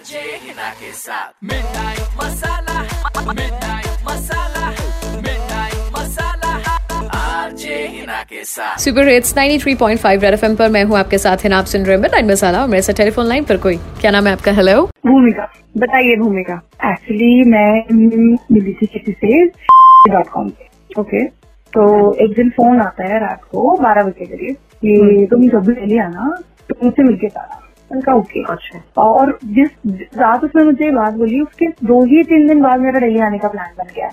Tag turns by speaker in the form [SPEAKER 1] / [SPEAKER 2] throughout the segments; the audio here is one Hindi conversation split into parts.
[SPEAKER 1] आरजे हिना के साथ मिडनाइट मसाला मिडनाइट मसाला हिना साथ
[SPEAKER 2] सुपर हिट्स 93.5 रेड एफएम पर मैं हूँ आपके साथ हैं आप सुन रहे हैं मिडनाइट मसाला और मेरे साथ टेलीफोन लाइन पर कोई। क्या नाम है आपका? हेलो
[SPEAKER 3] भूमिका। बताइए भूमिका। एक्चुअली मैं थी किसी से डॉट कॉम पे। ओके तो एक दिन फ़ोन आता है रात को बारह बजे करीब कि तुम जब भी दिल्ली आना तो मुझसे मिलके जाना। मैंने कहा ओके
[SPEAKER 4] अच्छा।
[SPEAKER 3] और जिस रात उसने मुझे ये बात बोली उसके दो ही तीन दिन बाद मेरा दिल्ली आने का प्लान बन गया।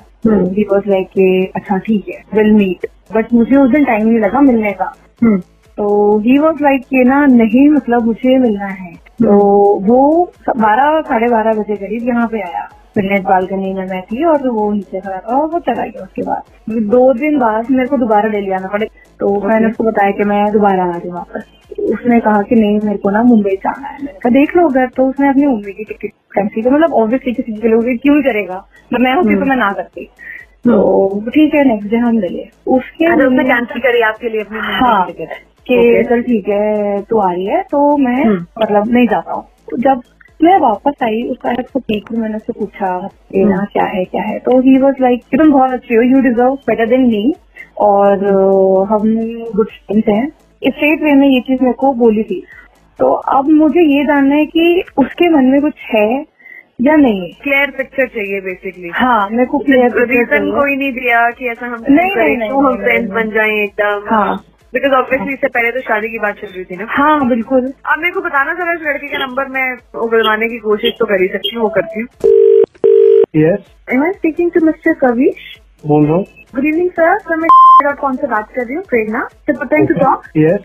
[SPEAKER 3] ही वॉज़ लाइक अच्छा ठीक है विल मीट बट मुझे उस दिन टाइम नहीं लगा मिलने का।
[SPEAKER 4] हम्म।
[SPEAKER 3] तो ही वॉज़ लाइक कि ना नहीं मतलब मुझे मिलना है। तो वो बारह साढ़े बारह बजे करीब यहाँ पे आया फिटनेस बालकनी में मैं थी और वो नीचे खड़ा था और वो चला गया उसके बाद। दो दिन बाद मेरे को दोबारा डेली आना पड़े। तो मैंने उसको बताया कि मैं दोबारा आ रही हूँ वापस। उसने कहा कि नहीं मेरे को ना मुंबई जाना है। मैंने कहा देख लो अगर तो उसने अपनी मुंबई की टिकट कैंसिल की मतलब ऑब्वियसली किसी के लिए क्यों करेगा? तो मैं होती तो मैं ना करती। तो ठीक है नेक्स्ट डे हम मिले। उसके
[SPEAKER 4] उसने कैंसिल करी आपके लिए अपनी
[SPEAKER 3] हाँ
[SPEAKER 4] की
[SPEAKER 3] कि चल ठीक है तू आ रही है तो मैं
[SPEAKER 4] हम्म।
[SPEAKER 3] मतलब नहीं जाता हूँ। तो जब मैं वापस आई उसका उसको देख मैंने उससे पूछा ना क्या है क्या है? तो ही वॉज़ लाइक तुम बहुत अच्छी हो you deserve better than me और हम गुड फ्रेंड्स हैं। स्ट्रेट वे में ये चीज़ मेरे को बोली थी। तो अब मुझे ये जानना है कि उसके मन में कुछ है या नहीं?
[SPEAKER 4] क्लियर पिक्चर चाहिए बेसिकली
[SPEAKER 3] हाँ मेरे को क्लियर
[SPEAKER 4] रीजन कोई नहीं दिया कि ऐसा हम
[SPEAKER 3] नहीं, नहीं, नहीं,
[SPEAKER 4] तो हम फ्रेंड्स बन जाएँ एकदम।
[SPEAKER 3] हाँ।
[SPEAKER 4] बिकॉज़ ऑब्वियसली इससे पहले तो शादी की बात चल रही थी ना।
[SPEAKER 3] हाँ बिल्कुल।
[SPEAKER 4] अब मेरे को बताना जरा इस लड़के का नंबर मैं उगलवाने की कोशिश तो कर ही सकती हूँ वो करती हूँ।
[SPEAKER 5] Yes
[SPEAKER 4] am I speaking to mister Kavish
[SPEAKER 5] बोल रहा हूँ।
[SPEAKER 4] गुड इवनिंग सर सर मैं डॉट कॉम से बात कर रही हूँ Prerna time to talk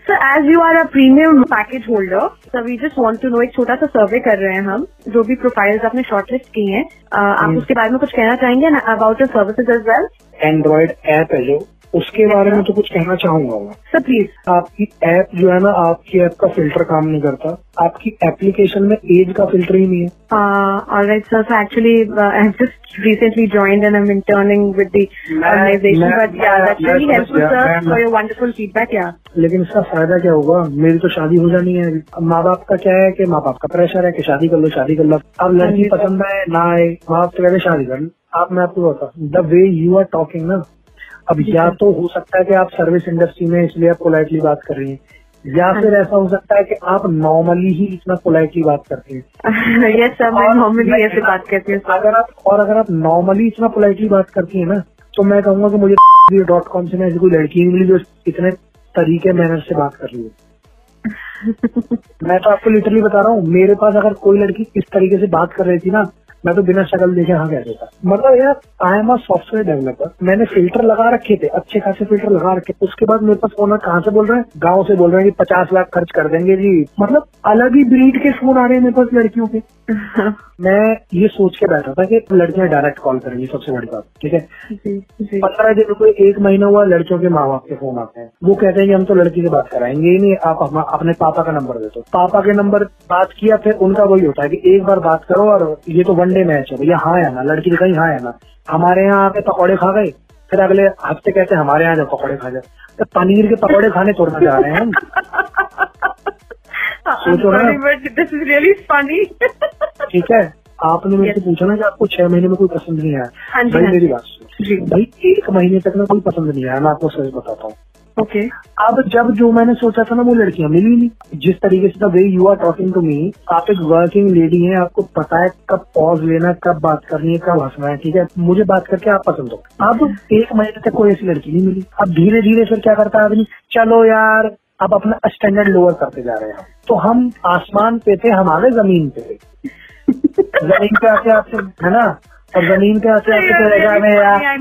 [SPEAKER 4] sir as you are a premium package holder sir we just want to know एक छोटा सा सर्वे कर रहे हैं हम जो भी प्रोफाइल्स आपने शॉर्टलिस्ट की हैं आप उसके बारे में कुछ कहना चाहेंगे about your services as well
[SPEAKER 5] android app है जो। उसके बारे में तो कुछ कहना चाहूँगा मैं।
[SPEAKER 4] सर प्लीज़
[SPEAKER 5] आपकी ऐप जो है ना आपकी ऐप का फ़िल्टर काम नहीं करता। आपकी एप्लीकेशन में एज का फ़िल्टर ही नहीं है।
[SPEAKER 4] Sir so actually I just recently joined and I'm interning with the organization
[SPEAKER 5] मैं-
[SPEAKER 4] but yeah
[SPEAKER 5] मैं-
[SPEAKER 4] that's
[SPEAKER 5] मैं
[SPEAKER 4] really
[SPEAKER 5] समझ
[SPEAKER 4] helpful
[SPEAKER 5] गया,
[SPEAKER 4] sir
[SPEAKER 5] मैं-
[SPEAKER 4] for your wonderful feedback yeah.
[SPEAKER 5] लेकिन इसका फ़ायदा क्या होगा मेरी तो शादी हो जानी है। माँ बाप का क्या है कि माँ बाप का प्रेशर है कि शादी कर लो शादी कर लो। अब लड़की पसंद आए ना आए माँ बाप तो कहते शादी कर लो। आप मैं आपको बता the way you are talking ना अब या तो हो सकता है कि आप सर्विस इंडस्ट्री में इसलिए आप पोलाइटली बात कर रही हैं या फिर ऐसा हो सकता है कि आप नॉर्मली ही इतना पोलाइटली बात करती हैं।
[SPEAKER 4] Yes sir मैं
[SPEAKER 5] मैं-
[SPEAKER 4] ऐसे बात करती हूँ।
[SPEAKER 5] अगर आप और अगर आप नॉर्मली इतना पोलाइटली बात करती है ना तो मैं कहूँगा कि मुझे डॉट कॉम से ना ऐसी कोई लड़की मिली जो इतने तरीके मैनर से बात कर रही है। मैं तो आपको लिटरली बता रहा हूँ मेरे पास अगर कोई लड़की इस तरीके से बात कर रही थी ना मैं तो बिना शक्ल देखे हाँ कह देता। मतलब यार I am a software developer मैंने फ़िल्टर लगा रखे थे, अच्छे खासे फ़िल्टर लगा रखे उसके बाद मेरे पास ओनर कहाँ से बोल रहे हैं? गाँव से बोल रहे हैं कि पचास लाख खर्च कर देंगे जी। मतलब अलग ही ब्रीड के फ़ोन आ रहे हैं मेरे पास लड़कियों के। मैं ये सोच के बैठा था कि लड़कियाँ डायरेक्ट कॉल करेंगी सबसे बड़ी बात ठीक है? पंद्रह दिन को एक महीना हुआ लड़कियों के माँ बाप के फ़ोन आते हैं। वो कहते हैं कि हम तो लड़की से बात कराएँगे ही नहीं आप हम- अपने पापा का नंबर दे दो। पापा के नंबर बात किया फिर उनका वही होता है कि एक बार बात करो और ये तो वन डे मैच है भैया हाँ है ना लड़की ने कहीं हाँ है ना। हमारे यहाँ आके पकौड़े खा गए फिर अगले हफ़्ते कहते हमारे यहाँ जो पकौड़े खा जाए तो पनीर के पकौड़े खाने तोड़ना जा रहे हैं हम।
[SPEAKER 4] दिस इज़ रियली फनी
[SPEAKER 5] ठीक है आपने मेरे से पूछा ना कि आपको छह महीने में कोई पसंद नहीं आया।
[SPEAKER 4] हाँ
[SPEAKER 5] भाई
[SPEAKER 4] हाँ
[SPEAKER 5] मेरी बात सुनो। भाई एक महीने तक ना कोई पसंद नहीं आया मैं आपको सच बताता हूँ।
[SPEAKER 4] ओके।
[SPEAKER 5] अब जब जो मैंने सोचा था ना वो लड़कियाँ मिली नहीं। जिस तरीके से way you are talking to me आप एक वर्किंग लेडी हैं आपको पता है कब पॉज लेना कब बात करनी है कब हंसना है ठीक है? मुझे बात करके आप पसंद हो। अब एक महीने तक कोई ऐसी लड़की नहीं मिली। अब धीरे धीरे फिर क्या करता है आदमी? चलो यार अब अपना स्टैंडर्ड लोअर करते जा रहे हैं तो हम आसमान पे थे हमारे ज़मीन पे ज़मीन पे आके आपसे है ना? और ज़मीन पे आके आपसे कहेगा मैं यार है?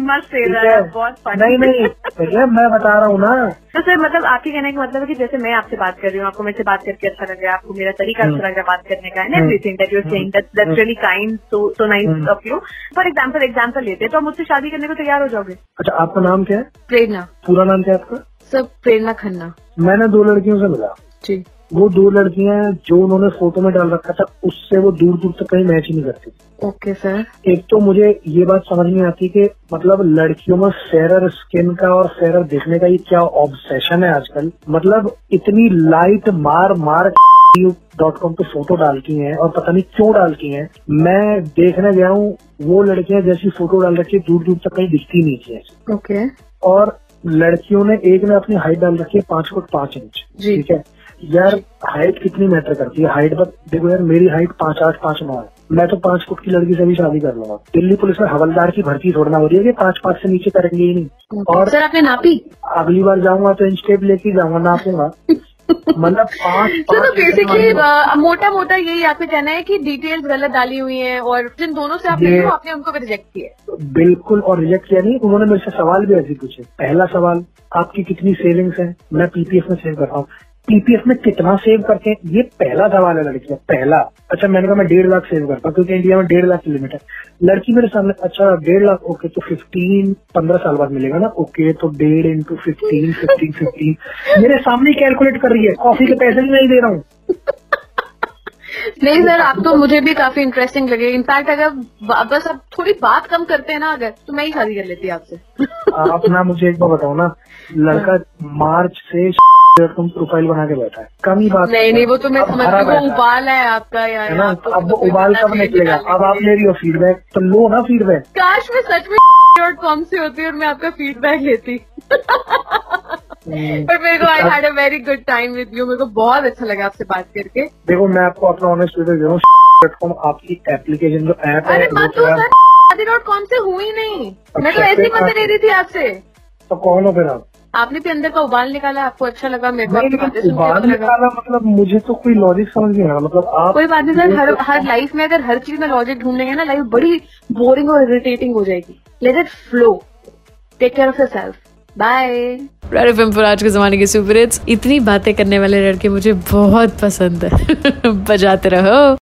[SPEAKER 5] नहीं नहीं भैया मैं बता रहा हूँ ना।
[SPEAKER 4] तो सर मतलब आपके कहने का मतलब है कि जैसे मैं आपसे बात कर रही हूँ आपको मेरे से बात करके अच्छा लग रहा है आपको मेरा तरीका अच्छा लग रहा है बात करने का and everything that you're saying that that's really kind so so nice of you for example example लेते हैं तो आप मुझसे शादी करने को तैयार हो जाओगे?
[SPEAKER 5] अच्छा आपका नाम क्या है?
[SPEAKER 2] प्रेरणा।
[SPEAKER 5] पूरा नाम क्या है आपका?
[SPEAKER 2] सर प्रेरणा खन्ना।
[SPEAKER 5] मैंने दो लड़कियों से मिला।
[SPEAKER 2] जी।
[SPEAKER 5] वो दो लड़कियाँ जो उन्होंने फ़ोटो में डाल रखा था उससे वो दूर दूर तक कहीं मैच ही नहीं करती
[SPEAKER 2] ओके सर
[SPEAKER 5] एक तो मुझे ये बात समझ नहीं आती कि मतलब लड़कियों में फेरर स्किन का और फेरर दिखने का ये क्या ऑब्सेशन है आजकल? मतलब इतनी लाइट मार मार डॉट कॉम पे फ़ोटो डाल की है और पता नहीं क्यों डाल की है। मैं देखने गया हूँ वो लड़कियाँ जैसी फ़ोटो डाल रखी है दूर दूर तक कहीं दिखती नहीं थी
[SPEAKER 4] ओके
[SPEAKER 5] और लड़कियों ने एक ने अपनी हाइट डाल रखी है पाँच फुट पाँच इंच। ठीक है? यार हाइट कितनी मैटर करती है? हाइट बस देखो यार मेरी हाइट पाँच आठ पाँच नौ है। मैं तो पाँच फुट की लड़की से भी शादी कर लूँगा। दिल्ली पुलिस में हवलदार की भर्ती छोड़ना हो रही है कि पाँच पाँच से नीचे करेंगे ही नहीं? और
[SPEAKER 4] सर आपने नापी?
[SPEAKER 5] अगली बार जाऊँगा तो इंच टेप लेके जाऊँगा नापूँगा। मतलब
[SPEAKER 4] तो बेसिकली मोटा मोटा यही आपका कहना है कि डिटेल्स गलत डाली हुई हैं और जिन दोनों से आपने आपने उनको भी रिजेक्ट किया
[SPEAKER 5] बिल्कुल और रिजेक्ट किया नहीं उन्होंने मेरे से सवाल भी ऐसे पूछे। पहला सवाल आपकी कितनी सेविंग्स है? मैं पीपीएफ में सेव कर रहा हूँ। पीपीएफ में कितना सेव करते हैं? ये पहला सवाल है लड़की का पहला। अच्छा मैंने कहा मैं डेढ़ लाख सेव करता हूँ क्योंकि इंडिया में डेढ़ लाख की लिमिट है। लड़की मेरे सामने अच्छा डेढ़ लाख ओके तो फिफ्टीन पंद्रह साल बाद मिलेगा ना? ओके तो डेढ़ इंटू फिफ्टीन फिफ्टीन फिफ्टीन मेरे सामने कैलकुलेट कर रही है कॉफ़ी के पैसे भी नहीं दे रहा हूँ।
[SPEAKER 4] नहीं सर आप तो मुझे भी काफ़ी इंटरेस्टिंग लगे। इनफैक्ट अगर बस आप थोड़ी बात कम करते हैं ना अगर तो मैं ही शादी कर लेती आपसे।
[SPEAKER 5] आप ना मुझे एक बार बताओ ना लड़का मार्च से तुम प्रोफ़ाइल बना के बैठा है। कम ही बात
[SPEAKER 4] नहीं नहीं वो तो मैं समझ हूँ वो उबाल है आपका यार
[SPEAKER 5] है ना?
[SPEAKER 4] आप तो-
[SPEAKER 5] अब वो उबाल कब निकलेगा। अब आप ले रही हो फीडबैक तो लो ना फीडबैक
[SPEAKER 4] काश मैं सच में डॉट कॉम से होती और मैं आपका फीडबैक लेती।
[SPEAKER 5] हम्म।
[SPEAKER 4] पर मेरे को I had a very good time with you मेरे को बहुत अच्छा लगा आपसे बात करके।
[SPEAKER 5] देखो मैं आपको अपना ऑनेस्ट रिव्यू दे रहा हूँ .com आपकी एप्लीकेशन जो ऐप है
[SPEAKER 4] मत
[SPEAKER 5] तो
[SPEAKER 4] डॉट कॉम से हुई नहीं। मैं तो ऐसी मज़े ले रही थी आपसे।
[SPEAKER 5] तो कौन हो फिर आप।
[SPEAKER 4] आपने भी अंदर का उबाल निकाला आपको अच्छा लगा मेरे को
[SPEAKER 5] उबाल
[SPEAKER 4] अच्छा लगा।
[SPEAKER 5] निकाला मतलब मुझे तो कोई लॉजिक समझ नहीं आ रहा मतलब आप
[SPEAKER 4] कोई बात नहीं सर हर हर लाइफ में अगर हर चीज़ में लॉजिक ढूंढेंगे ना लाइफ बड़ी बोरिंग और इरिटेटिंग हो जाएगी। Let it flow take care of yourself bye red F पर आज के जमाने के सुपर हिट्स इतनी बातें करने वाले लड़के मुझे बहुत पसंद है। बजाते रहो।